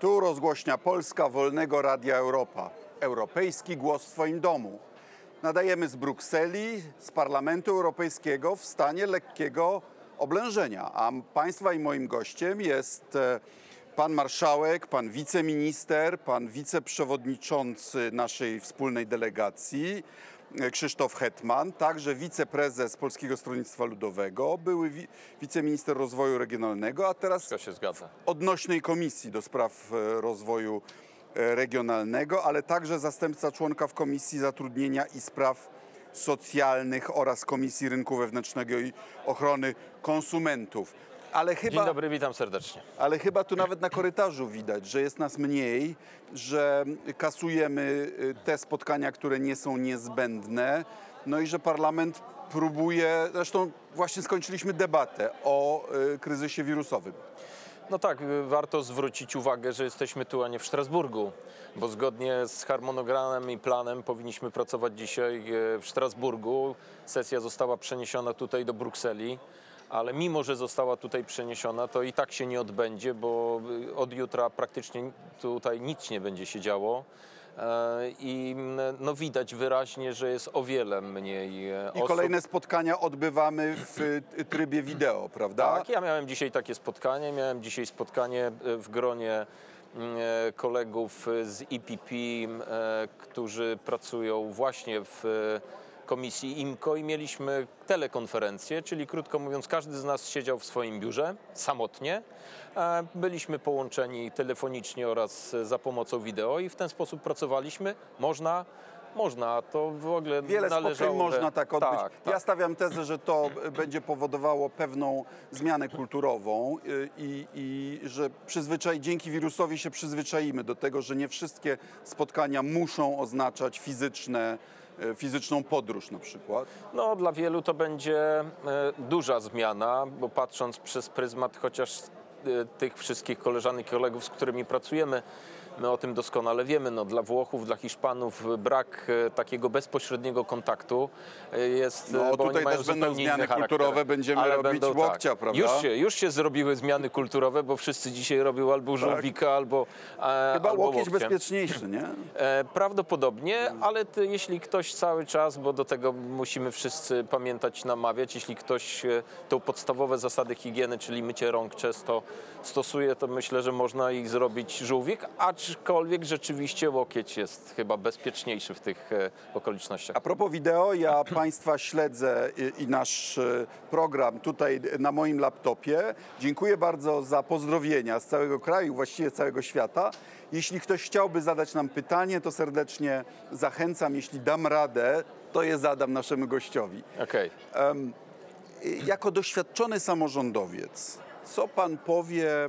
Tu rozgłośnia Polska Wolnego Radia Europa. Europejski głos w Twoim domu. Nadajemy z Brukseli, z Parlamentu Europejskiego w stanie lekkiego oblężenia. A Państwa i moim gościem jest e, pan marszałek, pan wiceminister, pan wiceprzewodniczący naszej wspólnej delegacji, Krzysztof Hetman, także wiceprezes Polskiego Stronnictwa Ludowego, były wi- wiceminister rozwoju regionalnego, a teraz odnośnej komisji do spraw e, rozwoju e, regionalnego, ale także zastępca członka w Komisji Zatrudnienia i Spraw Socjalnych oraz Komisji Rynku Wewnętrznego i Ochrony Konsumentów. Ale Dzień chyba, dobry, witam serdecznie. ale chyba tu nawet na korytarzu widać, że jest nas mniej, że kasujemy y, te spotkania, które nie są niezbędne, no i że parlament próbuje, zresztą właśnie skończyliśmy debatę o y, kryzysie wirusowym. No tak, y, warto zwrócić uwagę, że jesteśmy tu, a nie w Strasburgu, bo zgodnie z harmonogramem i planem powinniśmy pracować dzisiaj w Strasburgu. Sesja została przeniesiona tutaj do Brukseli, ale mimo, że została tutaj przeniesiona, to i tak się nie odbędzie, bo y, od jutra praktycznie tutaj nic nie będzie się działo. E, I no, widać wyraźnie, że jest o wiele mniej e, I osób. kolejne spotkania odbywamy w y, trybie wideo, prawda? Tak, ja miałem dzisiaj takie spotkanie. Miałem dzisiaj spotkanie e, w gronie kolegów z EPP, e, którzy pracują właśnie w komisji IMCO i mieliśmy telekonferencję, czyli krótko mówiąc, każdy z nas siedział w swoim biurze samotnie. E, Byliśmy połączeni telefonicznie oraz za pomocą wideo i w ten sposób pracowaliśmy. Można, można, to w ogóle Wiele należało... można tak odbyć. Tak, tak. Ja stawiam tezę, że to będzie powodowało pewną zmianę kulturową y, i, i że przyzwyczaj, dzięki wirusowi się przyzwyczaimy do tego, że nie wszystkie spotkania muszą oznaczać fizyczne, fizyczną podróż na przykład. No, dla wielu to będzie e, duża zmiana, bo patrząc przez pryzmat chociaż e, tych wszystkich koleżanek i kolegów, z którymi pracujemy, my o tym doskonale wiemy. No, dla Włochów, dla Hiszpanów brak e, takiego bezpośredniego kontaktu e, jest. No, e, bo tutaj też będą zmiany kulturowe, będziemy Ale robić będą, łokcia, tak. prawda? Już się, już się zrobiły zmiany kulturowe, bo wszyscy dzisiaj robią albo żółwika, albo. e, Chyba albo łokieć łokciem. bezpieczniejszy, nie? E, Prawdopodobnie, ale ty, jeśli ktoś cały czas, bo do tego musimy wszyscy pamiętać, namawiać, jeśli ktoś tą podstawowe zasady higieny, czyli mycie rąk często stosuje, to myślę, że można ich zrobić żółwik, aczkolwiek rzeczywiście łokieć jest chyba bezpieczniejszy w tych e, okolicznościach. A propos wideo, ja Państwa śledzę i, i nasz e, program tutaj na moim laptopie. Dziękuję bardzo za pozdrowienia z całego kraju, właściwie całego świata. Jeśli ktoś chciałby zadać nam pytanie, to serdecznie zachęcam. Jeśli dam radę, to je zadam naszemu gościowi. Okej. Em, y, jako doświadczony samorządowiec, co Pan powie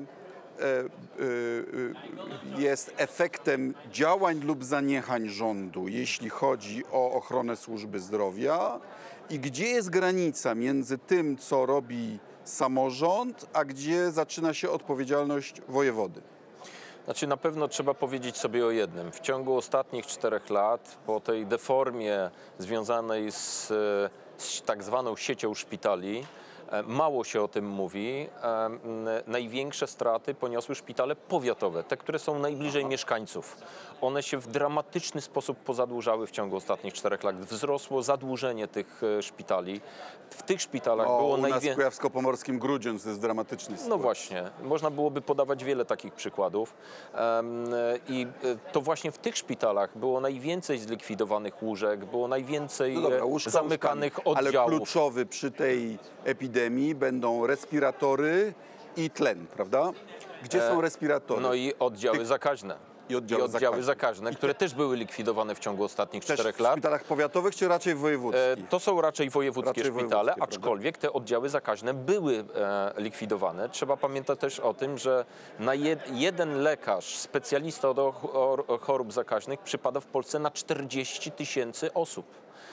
jest efektem działań lub zaniechań rządu, jeśli chodzi o ochronę służby zdrowia i gdzie jest granica między tym, co robi samorząd, a gdzie zaczyna się odpowiedzialność wojewody? Znaczy na pewno trzeba powiedzieć sobie o jednym. W ciągu ostatnich czterech lat, po tej deformie związanej z, e, z tak zwaną siecią szpitali, e, mało się o tym mówi. E, Największe straty poniosły szpitale powiatowe, te, które są najbliżej mieszkańców. One się w dramatyczny sposób pozadłużały w ciągu ostatnich czterech lat. Wzrosło zadłużenie tych e, szpitali. W tych szpitalach O, było u nas w najwięcej. Kujawsko-Pomorskim Grudziądz to jest dramatyczny No sytuacja. właśnie, można byłoby podawać wiele takich przykładów. I e, to właśnie w tych szpitalach było najwięcej zlikwidowanych łóżek, było najwięcej No dobra, e, łóżka zamykanych łóżkami, Ale oddziałów. kluczowy przy tej epidemii będą respiratory i tlen, prawda? Gdzie są respiratory? No i oddziały zakaźne. I oddziały zakaźne. zakaźne, które też były likwidowane w ciągu ostatnich czterech w lat. szpitalach powiatowych czy raczej E, wojewódzkich? To są raczej wojewódzkie Raczej szpitale, wojewódzkie, prawda? aczkolwiek te oddziały zakaźne były e, likwidowane. Trzeba pamiętać też o tym, że na jed, jeden lekarz, specjalista od och- o- o chorób zakaźnych przypada w Polsce na 40 tysięcy osób.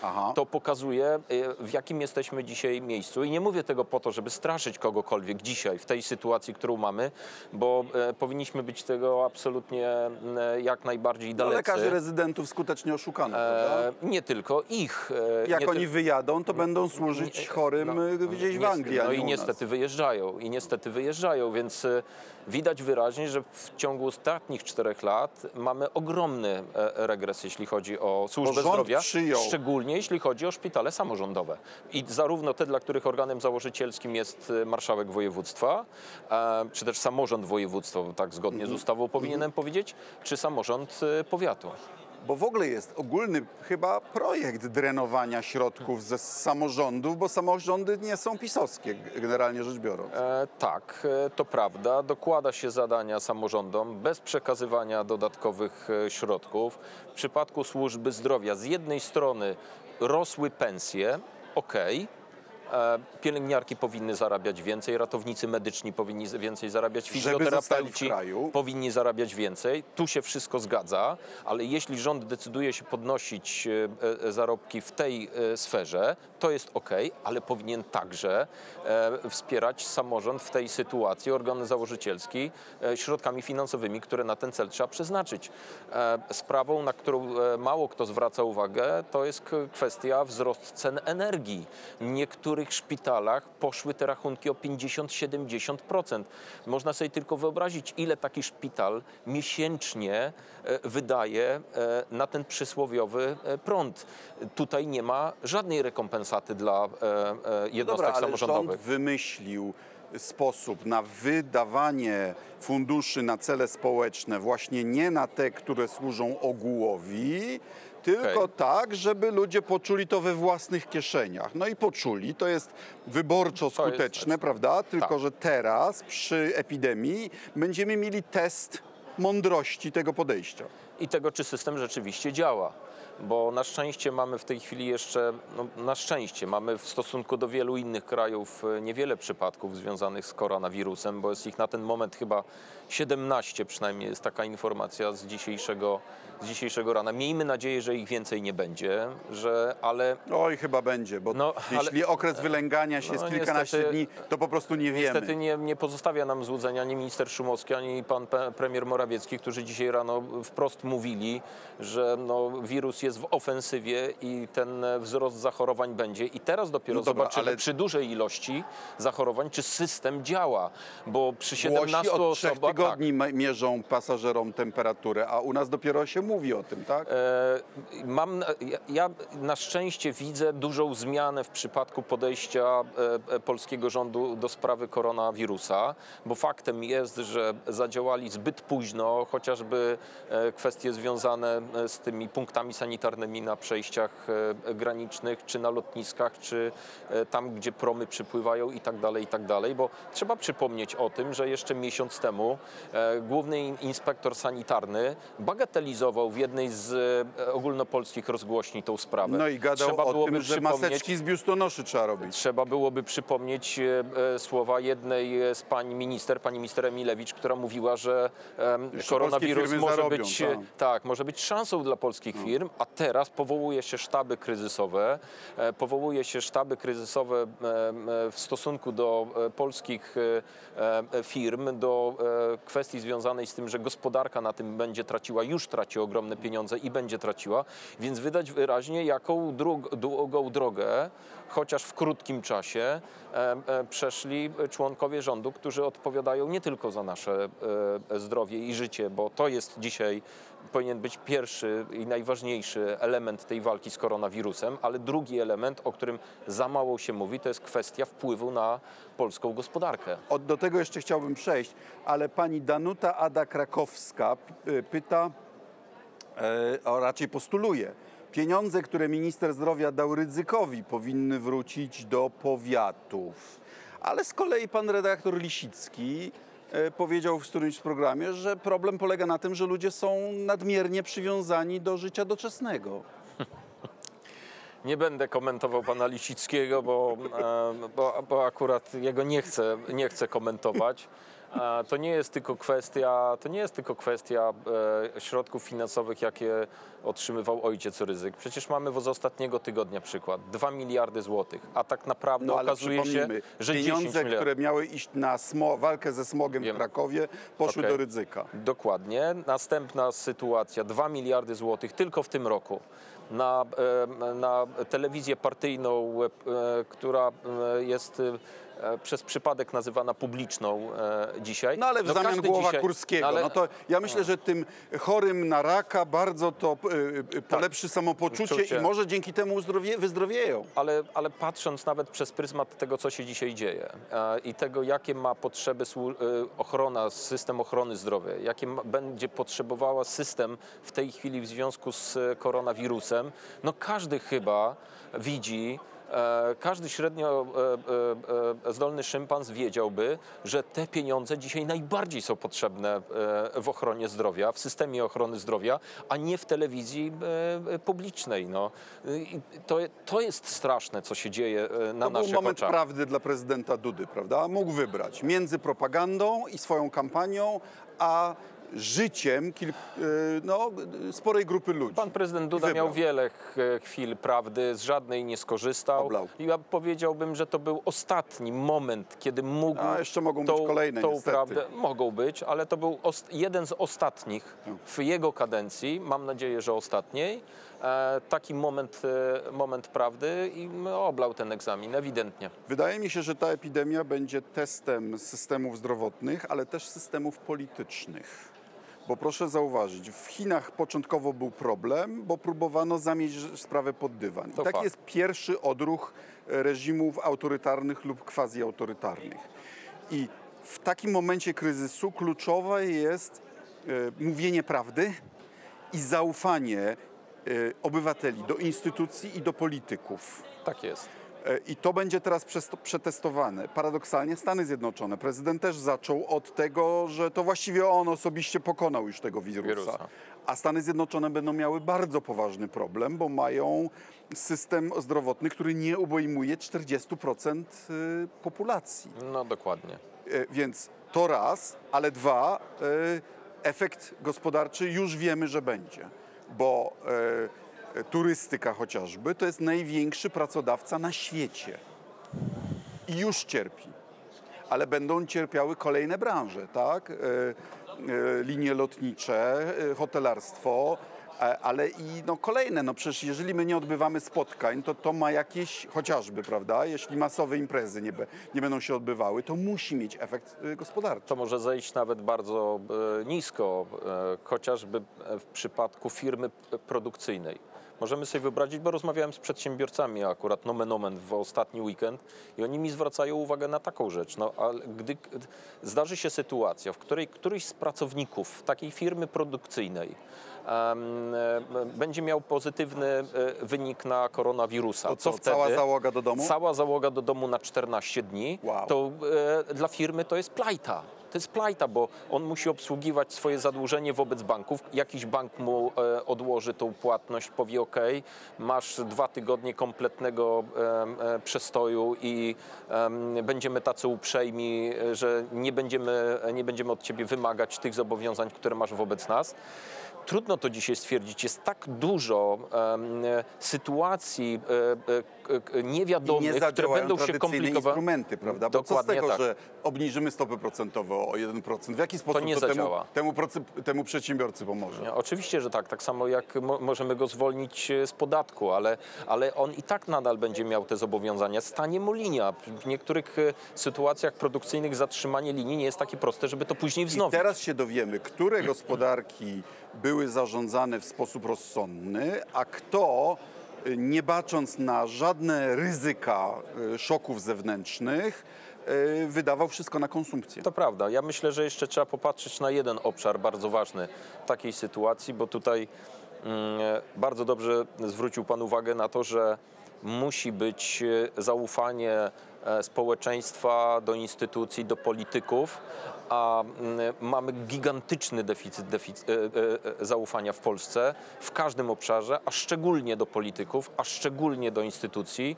Aha. to pokazuje, e, w jakim jesteśmy dzisiaj miejscu. I nie mówię tego po to, żeby straszyć kogokolwiek dzisiaj, w tej sytuacji, którą mamy, bo e, powinniśmy być tego absolutnie e, jak najbardziej No, dalecy. lekarzy rezydentów skutecznie oszukano? E, nie tylko ich. Jak nie oni wyjadą, to będą służyć chorym no, gdzieś w Anglii, No nie i niestety wyjeżdżają, i niestety wyjeżdżają, więc widać wyraźnie, że w ciągu ostatnich czterech lat mamy ogromny regres, jeśli chodzi o służbę zdrowia, przyjął. szczególnie jeśli chodzi o szpitale samorządowe. I zarówno te, dla których organem założycielskim jest e, marszałek województwa, e, czy też samorząd województwa, tak zgodnie Mhm. z ustawą powinienem powiedzieć, czy samorząd e, powiatu. Bo w ogóle jest ogólny chyba projekt drenowania środków ze samorządów, bo samorządy nie są pisowskie, generalnie rzecz biorąc. E, tak, e, to prawda. Dokłada się zadania samorządom bez przekazywania dodatkowych e, środków. W przypadku służby zdrowia z jednej strony rosły pensje, okej. E, Pielęgniarki powinny zarabiać więcej, ratownicy medyczni powinni więcej zarabiać, fizjoterapeuci powinni zarabiać więcej. Tu się wszystko zgadza, ale jeśli rząd decyduje się podnosić e, e, zarobki w tej sferze, to jest ok, ale powinien także wspierać samorząd w tej sytuacji, organ założycielski, środkami finansowymi, które na ten cel trzeba przeznaczyć. Sprawą, na którą mało kto zwraca uwagę, to jest kwestia wzrost cen energii. W niektórych szpitalach poszły te rachunki o 50-70%. Można sobie tylko wyobrazić, ile taki szpital miesięcznie e, wydaje e, na ten przysłowiowy e, prąd. Tutaj nie ma żadnej rekompensaty dla jednostek Dobra, ale rząd samorządowych. wymyślił sposób na wydawanie funduszy na cele społeczne, właśnie nie na te, które służą ogółowi, tylko Okej. tak, żeby ludzie poczuli to we własnych kieszeniach. No i poczuli, to jest wyborczo jest skuteczne, rzecz. prawda? Tylko, Tak. że teraz przy epidemii będziemy mieli test mądrości tego podejścia. i tego, czy system rzeczywiście działa. Bo na szczęście mamy w tej chwili jeszcze, no na szczęście mamy w stosunku do wielu innych krajów e, niewiele przypadków związanych z koronawirusem, bo jest ich na ten moment chyba 17 przynajmniej jest taka informacja z dzisiejszego, z dzisiejszego rana. Miejmy nadzieję, że ich więcej nie będzie, że, ale Oj, chyba będzie, bo No, ale- jeśli okres wylęgania się No, jest kilkanaście niestety- dni, to po prostu nie wiemy. Niestety nie, nie pozostawia nam złudzenia ani minister Szumowski, ani pan premier Morawiecki, którzy dzisiaj rano wprost mówili, że no, wirus jest w ofensywie i ten wzrost zachorowań będzie. I teraz dopiero No dobra, zobaczymy ale- przy dużej ilości zachorowań, czy system działa. Bo przy 17 Włosi od trzech osobach... tak, tygodni ma- mierzą pasażerom temperaturę, a u nas dopiero się mówi o tym, tak? E, Mam, ja, ja na szczęście widzę dużą zmianę w przypadku podejścia e, e, polskiego rządu do sprawy koronawirusa, bo faktem jest, że zadziałali zbyt późno, chociażby kwestie związane z tymi punktami sanitarnymi na przejściach granicznych, czy na lotniskach, czy tam, gdzie promy przypływają i tak dalej, i tak dalej, bo trzeba przypomnieć o tym, że jeszcze miesiąc temu główny in- inspektor sanitarny bagatelizował w jednej z e, ogólnopolskich rozgłośni tą sprawę. No i gadał Trzeba o tym, że przypomnieć- maseczki z biustonoszy trzeba robić. Trzeba byłoby przypomnieć e, e, słowa jednej z pani minister, pani minister Emilewicz, która mówiła, że Jeszcze koronawirus może zarobią, być, tak. tak, może być szansą dla polskich firm, a teraz powołuje się sztaby kryzysowe, powołuje się sztaby kryzysowe w stosunku do polskich firm, do kwestii związanej z tym, że gospodarka na tym będzie traciła, już traci ogromne pieniądze i będzie traciła, więc widać wyraźnie, jaką drug, długą drogę, chociaż w krótkim czasie, e, e, przeszli członkowie rządu, którzy odpowiadają nie tylko za nasze e, zdrowie i życie, bo to jest dzisiaj powinien być pierwszy i najważniejszy element tej walki z koronawirusem, ale drugi element, o którym za mało się mówi, to jest kwestia wpływu na polską gospodarkę. Od, do tego jeszcze chciałbym przejść, ale pani Danuta Ada-Krakowska p- y, pyta, e, a raczej postuluje, pieniądze, które minister zdrowia dał Rydzykowi powinny wrócić do powiatów. Ale z kolei pan redaktor Lisicki e, powiedział w którymś programie, że problem polega na tym, że ludzie są nadmiernie przywiązani do życia doczesnego. Nie będę komentował pana Lisickiego, bo, e, bo, bo akurat jego nie chcę, nie chcę komentować. To nie jest tylko kwestia, to nie jest tylko kwestia e, środków finansowych, jakie otrzymywał ojciec Ryzyk. Przecież mamy z ostatniego tygodnia przykład. 2 miliardy złotych, a tak naprawdę No okazuje się, że 10 pieniądze, które miały iść na walkę ze smogiem Wiem. w Krakowie, poszły Okej. do ryzyka. Dokładnie. Następna sytuacja, 2 miliardy złotych tylko w tym roku na, e, na telewizję partyjną, e, która jest przez przypadek nazywana publiczną e, dzisiaj. No ale w zamian każdy głowa dzisiaj- Kurskiego. ale- No to ja myślę, że tym chorym na raka bardzo to y, y, polepszy samopoczucie Poczucie. i może dzięki temu uzdrowie, wyzdrowieją. Ale, ale patrząc nawet przez pryzmat tego, co się dzisiaj dzieje e, i tego, jakie ma potrzeby e, ochrona, system ochrony zdrowia, jakie będzie potrzebowała system w tej chwili w związku z e, koronawirusem, no każdy chyba widzi, e, każdy średnio e, e, e, zdolny szympans wiedziałby, że te pieniądze dzisiaj najbardziej są potrzebne e, w ochronie zdrowia, w systemie ochrony zdrowia, a nie w telewizji e, e, publicznej. No. To, to jest straszne, co się dzieje e, na To był naszych moment oczach. prawdy dla prezydenta Dudy, prawda? Mógł wybrać między propagandą i swoją kampanią, a życiem kilk, y, no, sporej grupy ludzi. Pan prezydent Duda Wybrał. miał wiele ch- chwil prawdy, z żadnej nie skorzystał. Oblał. I ja powiedziałbym, że to był ostatni moment, kiedy mógł. A jeszcze mogą tą, być kolejne, tą niestety. prawdę. Mogą być, ale to był jeden z ostatnich No. w jego kadencji, mam nadzieję, że ostatniej. E, taki moment, e, moment prawdy i oblał ten egzamin, ewidentnie. Wydaje mi się, że ta epidemia będzie testem systemów zdrowotnych, ale też systemów politycznych. Bo proszę zauważyć, w Chinach początkowo był problem, bo próbowano zamieść sprawę pod dywan. I To taki fakt. jest pierwszy odruch e, reżimów autorytarnych lub quasi-autorytarnych. I w takim momencie kryzysu kluczowe jest e, mówienie prawdy i zaufanie e, obywateli do instytucji i do polityków. Tak jest. E, I to będzie teraz przetestowane. Paradoksalnie Stany Zjednoczone. Prezydent też zaczął od tego, że to właściwie on osobiście pokonał już tego wirusa. Wirusa. A Stany Zjednoczone będą miały bardzo poważny problem, bo mają system zdrowotny, który nie obejmuje 40% y, populacji. No dokładnie. E, Więc to raz, ale dwa, e, efekt gospodarczy już wiemy, że będzie, bo turystyka chociażby to jest największy pracodawca na świecie i już cierpi. Ale będą cierpiały kolejne branże, tak? E, e, Linie lotnicze, e, hotelarstwo, ale i no kolejne. No przecież jeżeli my nie odbywamy spotkań, to to ma jakieś, chociażby, prawda? Jeśli masowe imprezy nie, nie będą się odbywały, to musi mieć efekt e, gospodarczy. To może zejść nawet bardzo e, nisko, e, chociażby w przypadku firmy produkcyjnej. Możemy sobie wyobrazić, bo rozmawiałem z przedsiębiorcami akurat nomen omen w ostatni weekend i oni mi zwracają uwagę na taką rzecz. No, ale gdy zdarzy się sytuacja, w której któryś z pracowników takiej firmy produkcyjnej e, będzie miał pozytywny e, wynik na koronawirusa, To co, cała załoga do domu? Cała załoga do domu na 14 dni, Wow. to e, dla firmy to jest plajta. To jest plajta, bo on musi obsługiwać swoje zadłużenie wobec banków. Jakiś bank mu e, odłoży tą płatność, powie OK, masz dwa tygodnie kompletnego e, przestoju i em, będziemy tacy uprzejmi, e, że nie będziemy, nie będziemy od ciebie wymagać tych zobowiązań, które masz wobec nas. Trudno to dzisiaj stwierdzić. Jest tak dużo e, sytuacji e, e, I niewiadomych, nie które będą się komplikować. instrumenty, prawda? Bo co z Dokładnie tego, tak. że obniżymy stopy procentowe o 1%? W jaki sposób nie to temu, temu, temu przedsiębiorcy pomoże? Nie, Oczywiście, że tak. Tak samo jak mo możemy go zwolnić z podatku, ale, ale on i tak nadal będzie miał te zobowiązania. Stanie mu linia. W niektórych sytuacjach produkcyjnych zatrzymanie linii nie jest takie proste, żeby to później I wznowić. teraz się dowiemy, które gospodarki były zarządzane w sposób rozsądny, a kto, y, nie bacząc na żadne ryzyka y, szoków zewnętrznych, y, wydawał wszystko na konsumpcję. To prawda. Ja myślę, że jeszcze trzeba popatrzeć na jeden obszar bardzo ważny takiej sytuacji, bo tutaj mm, bardzo dobrze zwrócił Pan uwagę na to, że musi być zaufanie e, społeczeństwa do instytucji, do polityków, a mm, mamy gigantyczny deficyt, deficyt e, e, e, zaufania w Polsce w każdym obszarze, a szczególnie do polityków, a szczególnie do instytucji.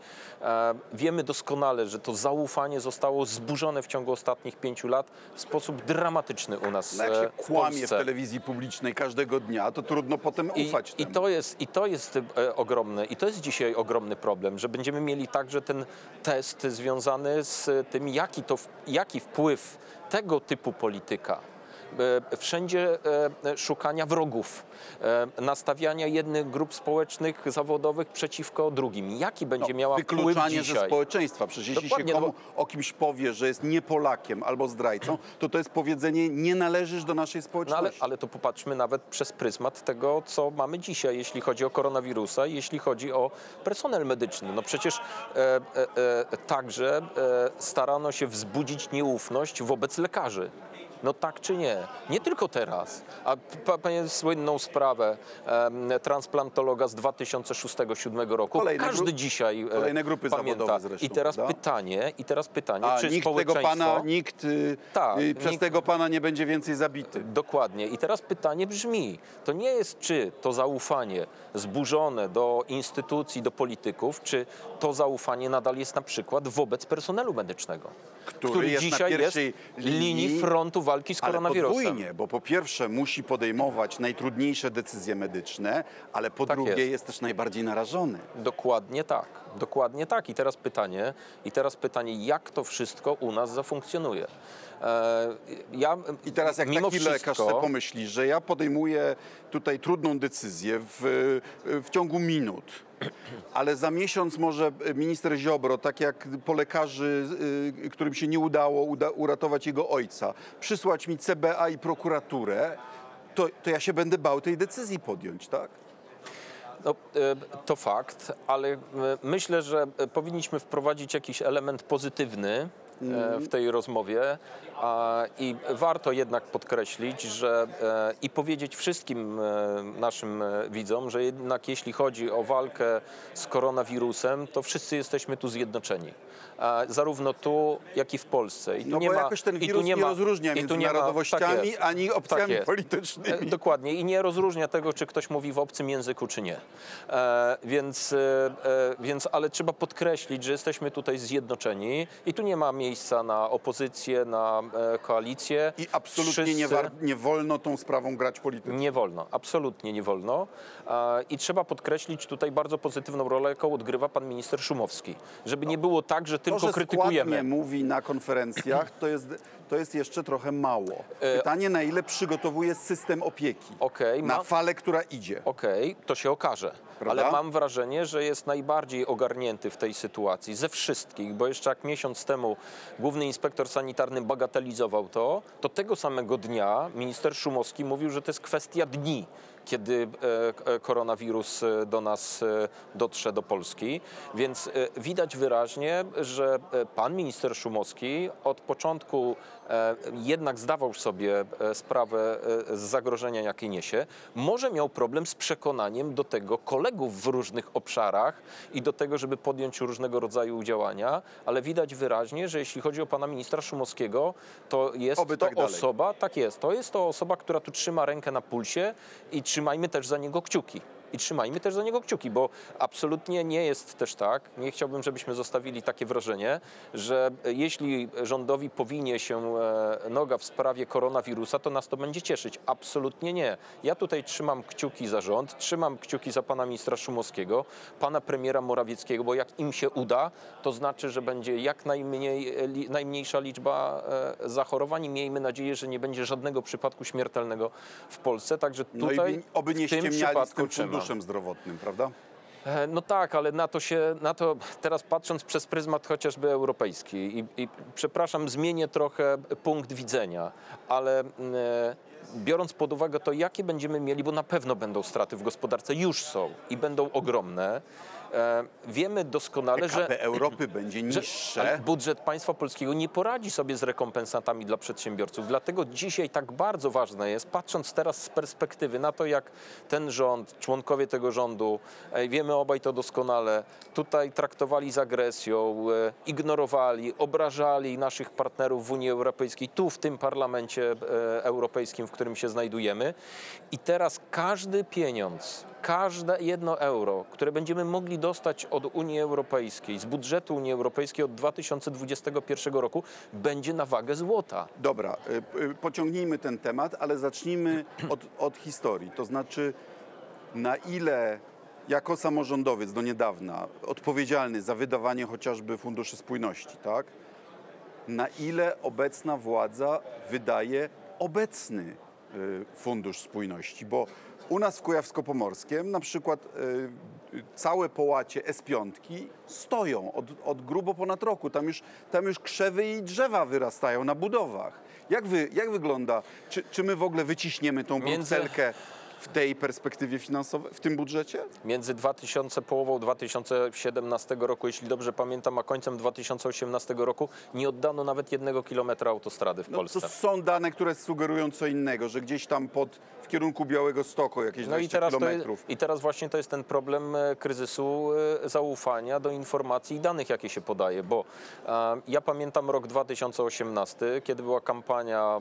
Wiemy doskonale, że to zaufanie zostało zburzone w ciągu ostatnich pięciu lat w sposób dramatyczny u nas No jak się w kłamie w telewizji publicznej każdego dnia, to trudno potem I, ufać i, temu. to jest, I to jest ogromne, i to jest dzisiaj ogromny problem, że będziemy mieli także ten test związany z tym, jaki, to, jaki wpływ tego typu polityka, wszędzie e, szukania wrogów, e, nastawiania jednych grup społecznych, zawodowych przeciwko drugim, jaki będzie miała wpływ No, Wykluczanie ze społeczeństwa. Przecież jeśli się Dokładnie, no komu o kimś powie, że jest nie Polakiem albo zdrajcą, to to jest powiedzenie nie należysz do naszej No ale, społeczności. ale to popatrzmy nawet przez pryzmat tego, co mamy dzisiaj, jeśli chodzi o koronawirusa, i jeśli chodzi o personel medyczny. No przecież e, e, e, także e, starano się wzbudzić nieufność wobec lekarzy. No tak czy nie? Nie tylko teraz. A pa- pamiętam słynną sprawę transplantologa z 2006-2007 roku. Kolejne Każdy dzisiaj e, kolejne grupy pamięta. zresztą, I teraz pytanie, i teraz pytanie, A czy nikt tego społeczeństwo... pana, nikt y, Tak, y, przez nikt- tego pana nie będzie więcej zabity. Dokładnie. I teraz pytanie brzmi: to nie jest, czy to zaufanie zburzone do instytucji, do polityków, czy to zaufanie nadal jest na przykład wobec personelu medycznego, Który jest na dzisiaj pierwszej jest linii, linii frontu walki z Ale koronawirusem. podwójnie, bo po pierwsze musi podejmować najtrudniejsze decyzje medyczne, ale po Tak drugie jest. jest. też najbardziej narażony. Dokładnie tak. Dokładnie tak. I teraz pytanie, i teraz pytanie, jak to wszystko u nas zafunkcjonuje. E, ja, I teraz jak mimo taki lekarz wszystko, sobie pomyśli, że ja podejmuję tutaj trudną decyzję w, w ciągu minut, ale za miesiąc może minister Ziobro, tak jak po lekarzy, y, którym się nie udało uda, uratować jego ojca, przysłać mi CBA i prokuraturę, to, to ja się będę bał tej decyzji podjąć, tak? No, e, to fakt, ale e, myślę, że e, powinniśmy wprowadzić jakiś element pozytywny e. w tej rozmowie i warto jednak podkreślić, że e, i powiedzieć wszystkim e, naszym e, widzom, że jednak jeśli chodzi o walkę z koronawirusem, to wszyscy jesteśmy tu zjednoczeni. Zarówno tu, jak i w Polsce. I tu No nie bo ma, jakoś ten i tu wirus nie, nie ma, rozróżnia między nie ma- tak narodowościami jest. ani opcjami jest. politycznymi. E, Dokładnie i nie rozróżnia tego, czy ktoś mówi w obcym języku, czy nie. E, więc, e, e, więc, ale trzeba podkreślić, że jesteśmy tutaj zjednoczeni i tu nie ma miejsca na opozycję, na e, koalicję. I absolutnie nie, Wszyscy- war, nie wolno tą sprawą grać politycznie. nie wolno, absolutnie nie wolno. I trzeba podkreślić tutaj bardzo pozytywną rolę, jaką odgrywa pan minister Szumowski. Żeby nie było tak, że To, tylko że krytykujemy. mówi na konferencjach, to jest, to jest jeszcze trochę mało. E, Pytanie, na ile przygotowuje system opieki Okej, na ma- falę, która idzie. Okej, to się okaże. Prawda? Ale mam wrażenie, że jest najbardziej ogarnięty w tej sytuacji ze wszystkich, bo jeszcze jak miesiąc temu główny inspektor sanitarny bagatelizował to, to tego samego dnia minister Szumowski mówił, że to jest kwestia dni, kiedy e, e, koronawirus e, do nas dotrze do Polski. Więc widać wyraźnie, że pan minister Szumowski od początku jednak zdawał sobie sprawę z zagrożenia, jakie niesie. Może miał problem z przekonaniem do tego kolegów w różnych obszarach i do tego, żeby podjąć różnego rodzaju działania, ale widać wyraźnie, że jeśli chodzi o pana ministra Szumowskiego, to jest Oby to tak osoba, tak jest, to jest to osoba, która tu trzyma rękę na pulsie i trzymajmy też za niego kciuki. I trzymajmy też za niego kciuki, bo absolutnie nie jest też tak, nie chciałbym, żebyśmy zostawili takie wrażenie, że jeśli rządowi powinie się e, noga w sprawie koronawirusa, to nas to będzie cieszyć. Absolutnie nie. Ja tutaj trzymam kciuki za rząd, trzymam kciuki za pana ministra Szumowskiego, pana premiera Morawieckiego, bo jak im się uda, to znaczy, że będzie jak najmniej, li, najmniejsza liczba e, zachorowań i miejmy nadzieję, że nie będzie żadnego przypadku śmiertelnego w Polsce. Także No tutaj i oby nie w tym przypadku trzymam. Funduszem zdrowotnym, prawda? E, No tak, ale na to się, na to teraz patrząc przez pryzmat chociażby europejski i, i przepraszam, zmienię trochę punkt widzenia, ale e, biorąc pod uwagę to, jakie będziemy mieli, bo na pewno będą straty w gospodarce, już są i będą ogromne, wiemy doskonale, że PKB Europy będzie że niższe. budżet państwa polskiego nie poradzi sobie z rekompensatami dla przedsiębiorców. Dlatego dzisiaj tak bardzo ważne jest, patrząc teraz z perspektywy na to, jak ten rząd, członkowie tego rządu, e, wiemy obaj to doskonale, tutaj traktowali z agresją, e, ignorowali, obrażali naszych partnerów w Unii Europejskiej, tu w tym parlamencie e, europejskim, w którym się znajdujemy. I teraz każdy pieniądz, każde jedno euro, które będziemy mogli dostać od Unii Europejskiej, z budżetu Unii Europejskiej od 2021 roku, będzie na wagę złota. Dobra, y, y, pociągnijmy ten temat, ale zacznijmy od, od historii. To znaczy, na ile jako samorządowiec do niedawna odpowiedzialny za wydawanie chociażby funduszy spójności, tak? Na ile obecna władza wydaje obecny y, fundusz spójności? Bo u nas w Kujawsko-Pomorskiem na przykład całe połacie S5 stoją od, od grubo ponad roku. Tam już, tam już krzewy i drzewa wyrastają na budowach. Jak, wy, jak wygląda? Czy, czy my w ogóle wyciśniemy tą Między- brukselkę w tej perspektywie finansowej, w tym budżecie? Między 2000, połową 2017 roku, jeśli dobrze pamiętam, a końcem 2018 roku nie oddano nawet jednego kilometra autostrady w No, Polsce. to są dane, które sugerują co innego, że gdzieś tam pod, w kierunku Białego Stoku jakieś No i 20 teraz, to jest, kilometrów. I teraz właśnie to jest ten problem e, kryzysu e, zaufania do informacji i danych, jakie się podaje, bo e, ja pamiętam rok 2018, kiedy była kampania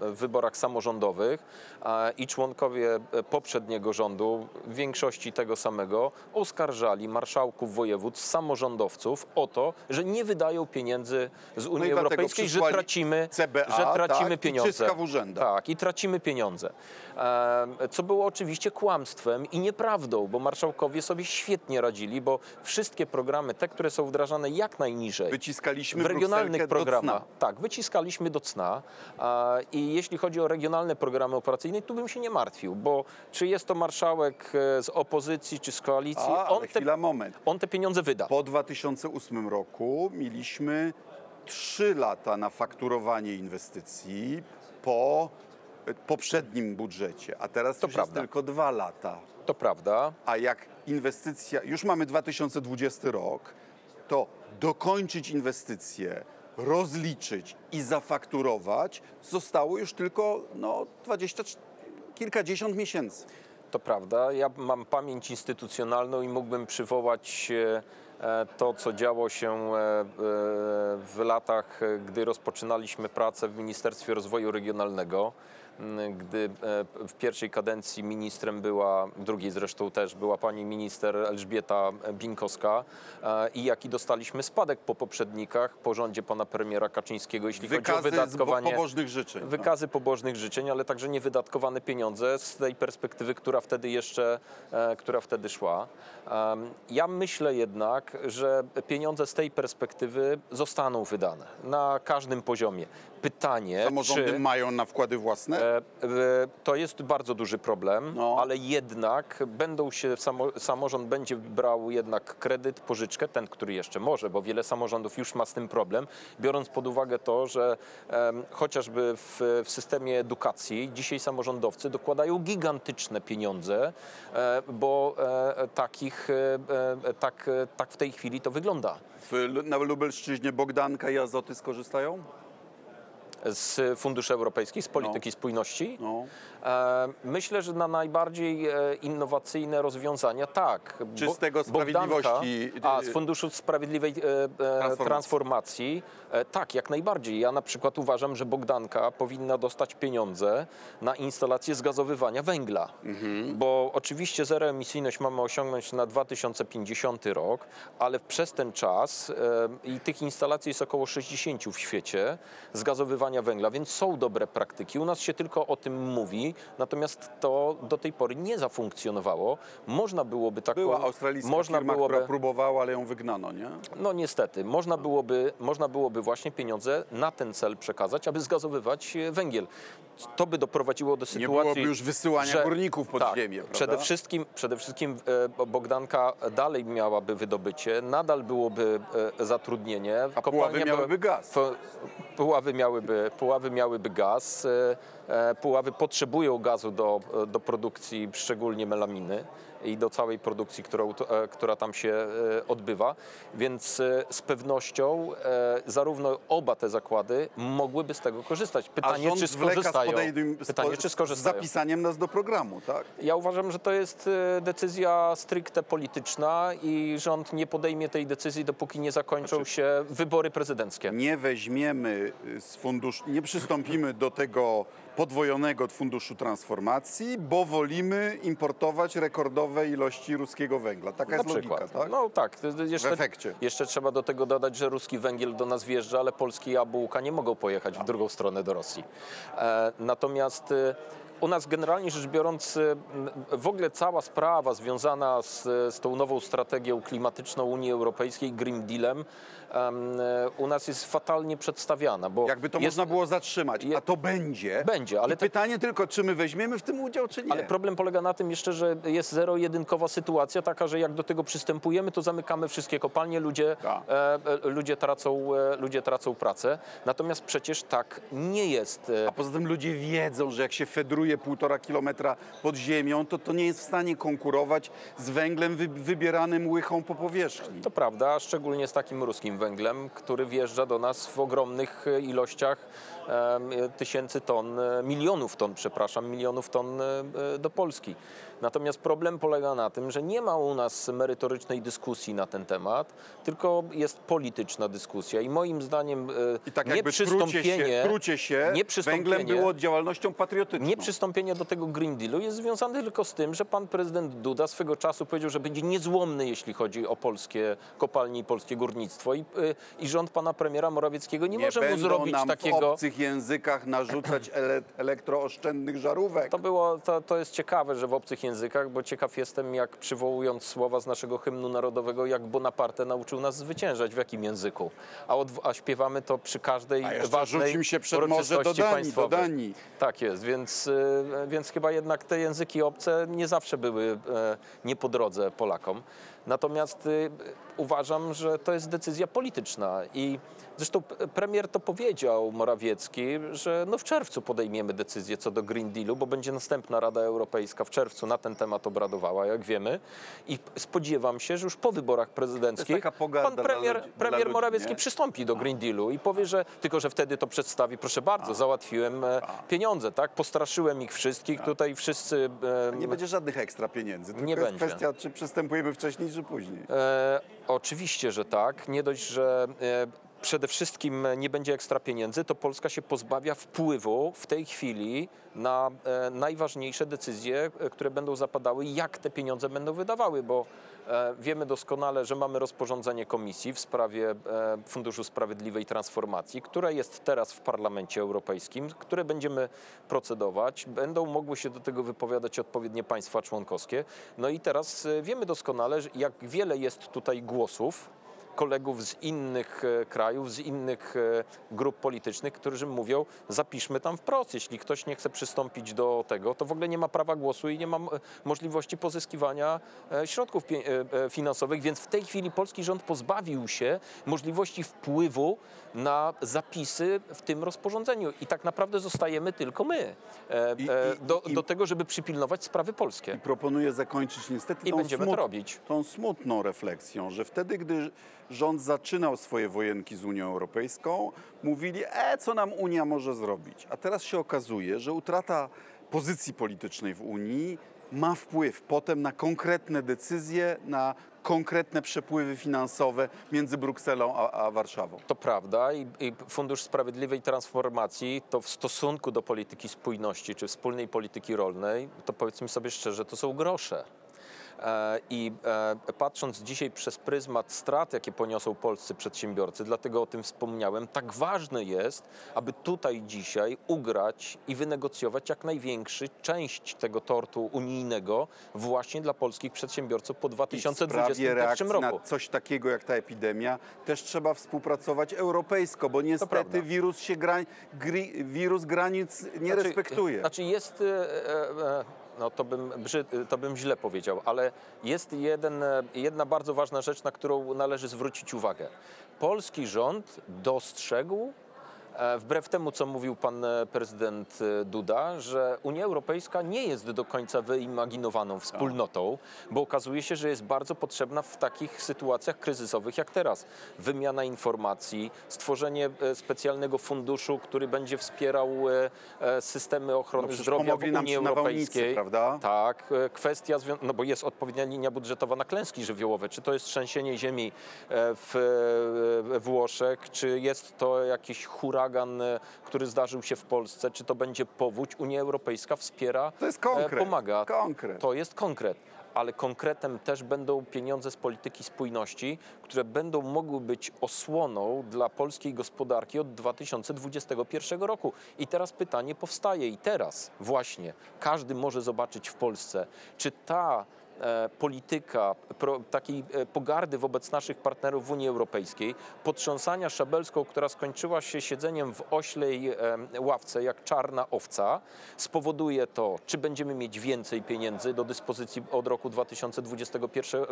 e, w wyborach samorządowych e, i członkowie poprzedniego rządu, w większości tego samego, oskarżali marszałków województw, samorządowców o to, że nie wydają pieniędzy z Unii No Europejskiej, że tracimy, CBA, że tracimy tak, i pieniądze. czystka w urzędach. Tak, i tracimy pieniądze. E, Co było oczywiście kłamstwem i nieprawdą, bo marszałkowie sobie świetnie radzili, bo wszystkie programy, te, które są wdrażane jak najniżej, Wyciskaliśmy w regionalnych programach, tak, wyciskaliśmy do cna. A, I jeśli chodzi o regionalne programy operacyjne, tu bym się nie martwił, bo czy jest to marszałek e, z opozycji, czy z koalicji, A, on te, chwila, moment. on te pieniądze wyda. Po 2008 roku mieliśmy 3 lata na fakturowanie inwestycji po poprzednim budżecie, a teraz To już prawda. jest tylko 2 lata. To prawda. A jak inwestycja, już mamy 2020 rok, to dokończyć inwestycje, rozliczyć i zafakturować zostało już tylko no, 20, kilkadziesiąt miesięcy. To prawda. Ja mam pamięć instytucjonalną i mógłbym przywołać e, e, to, co działo się e, w latach, gdy rozpoczynaliśmy pracę w Ministerstwie Rozwoju Regionalnego. Gdy e, w pierwszej kadencji ministrem była, drugiej zresztą też była pani minister Elżbieta Binkowska e, i jaki dostaliśmy spadek po poprzednikach, po rządzie pana premiera Kaczyńskiego, jeśli chodzi o Wykazy z bo- wydatkowanie pobożnych życzeń. no. wykazy pobożnych życzeń, ale także niewydatkowane pieniądze z tej perspektywy, która wtedy jeszcze, e, która wtedy szła. Ja myślę jednak, że pieniądze z tej perspektywy zostaną wydane na każdym poziomie. Pytanie, Samorządy czy... mają na wkłady własne? E, To jest bardzo duży problem, No. ale jednak będą się, samo, samorząd będzie brał jednak kredyt, pożyczkę, ten, który jeszcze może, bo wiele samorządów już ma z tym problem, biorąc pod uwagę to, że chociażby w, w systemie edukacji dzisiaj samorządowcy dokładają gigantyczne pieniądze, e, bo e, takich, tak, tak w tej chwili to wygląda. W, na Lubelszczyźnie Bogdanka i Azoty skorzystają? Z funduszy europejskich, z polityki spójności. No. E, Myślę, że na najbardziej e, innowacyjne rozwiązania tak. Czy z tego sprawiedliwości- Bogdanka, a z Funduszu Sprawiedliwej e, e, Transformacji. Transformacji, e, tak, jak najbardziej. Ja na przykład uważam, że Bogdanka powinna dostać pieniądze na instalację zgazowywania węgla. Mhm. Bo oczywiście zeroemisyjność mamy osiągnąć na 2050 rok, ale przez ten czas e, i tych instalacji jest około 60 w świecie zgazowywania węgla, więc są dobre praktyki. U nas się tylko o tym mówi, natomiast to do tej pory nie zafunkcjonowało. Można byłoby taką... Była australijska można firma, byłoby, która próbowała, ale ją wygnano, nie? No niestety, można byłoby, można byłoby właśnie pieniądze na ten cel przekazać, aby zgazowywać e, węgiel. To by doprowadziło do Nie sytuacji, byłoby już wysyłania że- górników pod tak, ziemię, prawda? Przede wszystkim, przede wszystkim e, Bogdanka dalej miałaby wydobycie, nadal byłoby e, zatrudnienie. A Puławy miałyby gaz. Puławy miałyby, Puławy miałyby gaz. e, e, Puławy potrzebują gazu do, do produkcji, szczególnie melaminy i do całej produkcji, którą, e, która tam się e, odbywa. Więc e, z pewnością zarówno oba te zakłady mogłyby z tego korzystać. Pytanie, czy z, skorzystają. z, Pytanie, czy z skorzystają. zapisaniem nas do programu, tak? Ja uważam, że to jest decyzja stricte polityczna i rząd nie podejmie tej decyzji, dopóki nie zakończą Znaczy- się wybory prezydenckie. Nie weźmiemy y, z funduszu, nie przystąpimy do tego podwojonego funduszu transformacji, bo wolimy importować rekordowe ilości ruskiego węgla. Taka Na jest przykład. logika, tak? No tak. Jeszcze, W efekcie. jeszcze trzeba do tego dodać, że ruski węgiel do nas wjeżdża, ale polski jabłka nie mogą pojechać w drugą stronę do Rosji. E, natomiast e, u nas generalnie rzecz biorąc, m, w ogóle cała sprawa związana z, z tą nową strategią klimatyczną Unii Europejskiej, Green Dealem, em, e, u nas jest fatalnie przedstawiana. Bo Jakby to jest, można było zatrzymać, je- a to będzie. Będzie, ale te- pytanie tylko, czy my weźmiemy w tym udział, czy nie. Ale problem polega na tym jeszcze, że jest zero-jedynkowa sytuacja, taka, że jak do tego przystępujemy, to zamykamy wszystkie kopalnie, ludzie, Tak. e, e, ludzie, tracą, e, ludzie tracą pracę. Natomiast przecież tak nie jest. E, A poza tym ludzie wiedzą, że jak się fedruje półtora kilometra pod ziemią, to to nie jest w stanie konkurować z węglem wy, wybieranym łychą po powierzchni. To prawda, szczególnie z takim ruskim węglem, który wjeżdża do nas w ogromnych e, ilościach e, tysięcy ton, e, milionów ton, przepraszam, milionów ton e, do Polski. Natomiast problem polega na tym, że nie ma u nas merytorycznej dyskusji na ten temat, tylko jest polityczna dyskusja i moim zdaniem e, I tak nie jakby trucie przystąpienie, się, trucie się nie przystąpienie węglem było działalnością patriotyczną. nie przystąpienie do tego Green Dealu jest związane tylko z tym, że pan prezydent Duda swego czasu powiedział, że będzie niezłomny, jeśli chodzi o polskie kopalnie i polskie górnictwo. I, y, i rząd pana premiera Morawieckiego nie, nie może mu zrobić nam w takiego. obcych językach narzucać ele elektrooszczędnych żarówek. To, było, to, to jest ciekawe, że w obcych językach, bo ciekaw jestem, jak przywołując słowa z naszego hymnu narodowego, jak Bonaparte nauczył nas zwyciężać, w jakim języku. A, od, a śpiewamy to przy każdej A ważnej rzucił się przed morze do Danii, do. Danii. Tak jest, więc, y, więc chyba jednak te języki obce nie zawsze były e, nie po drodze Polakom. Natomiast y, uważam, że to jest decyzja polityczna i zresztą premier to powiedział Morawiecki, że no w czerwcu podejmiemy decyzję co do Green Dealu, bo będzie następna Rada Europejska w czerwcu na ten temat obradowała, jak wiemy. I spodziewam się, że już po wyborach prezydenckich pan premier, ludzi- premier ludzi, Morawiecki nie? przystąpi do Green Dealu i powie, że tylko, że wtedy to przedstawi, proszę bardzo, załatwiłem e, pieniądze, tak? Postraszyłem ich wszystkich, tutaj wszyscy... e, Nie będzie żadnych ekstra pieniędzy. Nie jest będzie. kwestia, czy przystępujemy wcześniej, czy później. E, oczywiście, że tak. Nie dość, że e, przede wszystkim nie będzie ekstra pieniędzy, to Polska się pozbawia wpływu w tej chwili na e, najważniejsze decyzje, e, które będą zapadały, jak te pieniądze będą wydawały, bo e, wiemy doskonale, że mamy rozporządzenie komisji w sprawie Funduszu Sprawiedliwej Transformacji, które jest teraz w Parlamencie Europejskim, które będziemy procedować. Będą mogły się do tego wypowiadać odpowiednie państwa członkowskie. No i teraz wiemy doskonale, jak wiele jest tutaj głosów, kolegów z innych e, krajów, z innych e, grup politycznych, którzy mówią, zapiszmy tam wprost, jeśli ktoś nie chce przystąpić do tego, to w ogóle nie ma prawa głosu i nie ma możliwości pozyskiwania e, środków finansowych, więc w tej chwili polski rząd pozbawił się możliwości wpływu na zapisy w tym rozporządzeniu i tak naprawdę zostajemy tylko my I- i- do, i- do tego, żeby przypilnować sprawy polskie. Proponuję zakończyć niestety I będziemy to robić. tą smutną refleksją, że wtedy, gdy rząd zaczynał swoje wojenki z Unią Europejską, mówili, e, co nam Unia może zrobić. A teraz się okazuje, że utrata pozycji politycznej w Unii ma wpływ potem na konkretne decyzje, na konkretne przepływy finansowe między Brukselą a, a Warszawą. To prawda i, i Fundusz Sprawiedliwej Transformacji to w stosunku do polityki spójności czy wspólnej polityki rolnej, to powiedzmy sobie szczerze, to są grosze. E, I e, patrząc dzisiaj przez pryzmat strat, jakie poniosą polscy przedsiębiorcy, dlatego o tym wspomniałem, tak ważne jest, aby tutaj dzisiaj ugrać i wynegocjować jak największy część tego tortu unijnego właśnie dla polskich przedsiębiorców po I w sprawie 2021 reakcji roku. na coś takiego jak ta epidemia też trzeba współpracować europejsko, bo niestety wirus, się gra, gri, wirus granic nie Znaczy, respektuje. Znaczy jest, e, e, e, no to bym, to bym źle powiedział, ale jest jeden, jedna bardzo ważna rzecz, na którą należy zwrócić uwagę. Polski rząd dostrzegł Wbrew temu, co mówił pan e, prezydent e, Duda, że Unia Europejska nie jest do końca wyimaginowaną wspólnotą, bo okazuje się, że jest bardzo potrzebna w takich sytuacjach kryzysowych jak teraz. Wymiana informacji, stworzenie e, specjalnego funduszu, który będzie wspierał e, e, systemy ochrony No zdrowia w Unii Europejskiej. prawda? Tak, e, kwestia, no bo jest odpowiednia linia budżetowa na klęski żywiołowe. Czy to jest trzęsienie ziemi e, w e, we Włoszech, czy jest to jakiś huragan, e, który zdarzył się w Polsce, czy to będzie powódź, Unia Europejska wspiera, To jest e, konkret. pomaga. Konkret. To jest konkret. Ale konkretem też będą pieniądze z polityki spójności, które będą mogły być osłoną dla polskiej gospodarki od 2021 roku. I teraz pytanie powstaje, i teraz właśnie każdy może zobaczyć w Polsce, czy ta polityka pro, takiej e, pogardy wobec naszych partnerów w Unii Europejskiej, potrząsania szabelską, która skończyła się siedzeniem w oślej e, ławce jak czarna owca, spowoduje to, czy będziemy mieć więcej pieniędzy do dyspozycji od roku 2021,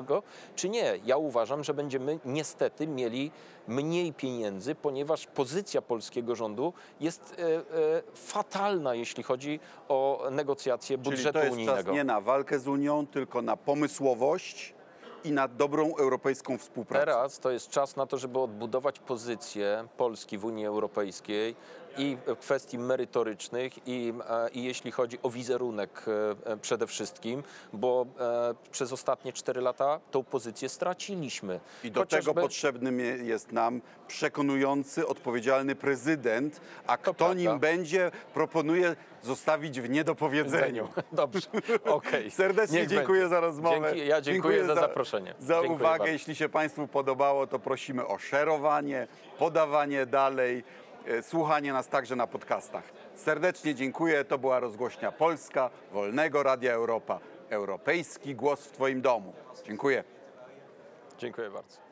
czy nie. Ja uważam, że będziemy niestety mieli mniej pieniędzy, ponieważ pozycja polskiego rządu jest e, e, fatalna, jeśli chodzi o negocjacje Czyli budżetu to jest unijnego. czas nie na walkę z Unią, tylko na pomysłowość i na dobrą europejską współpracę. Teraz to jest czas na to, żeby odbudować pozycję Polski w Unii Europejskiej i kwestii merytorycznych, i, e, i jeśli chodzi o wizerunek e, e, przede wszystkim, bo przez ostatnie cztery lata tą pozycję straciliśmy. I do Chociażby- tego potrzebnym je- jest nam przekonujący, odpowiedzialny prezydent, a kto prawda. nim będzie, proponuję zostawić w niedopowiedzeniu. Dobrze, okej. Serdecznie Niech dziękuję będzie. za rozmowę. Dzięki, ja dziękuję, za, zaproszenie. Za Dziękuję uwagę. bardzo. Jeśli się Państwu podobało, to prosimy o szerowanie, podawanie dalej, słuchanie nas także na podcastach. Serdecznie dziękuję. To była rozgłośnia Polska, Wolnego Radia Europa. Europejski głos w Twoim domu. Dziękuję. Dziękuję bardzo.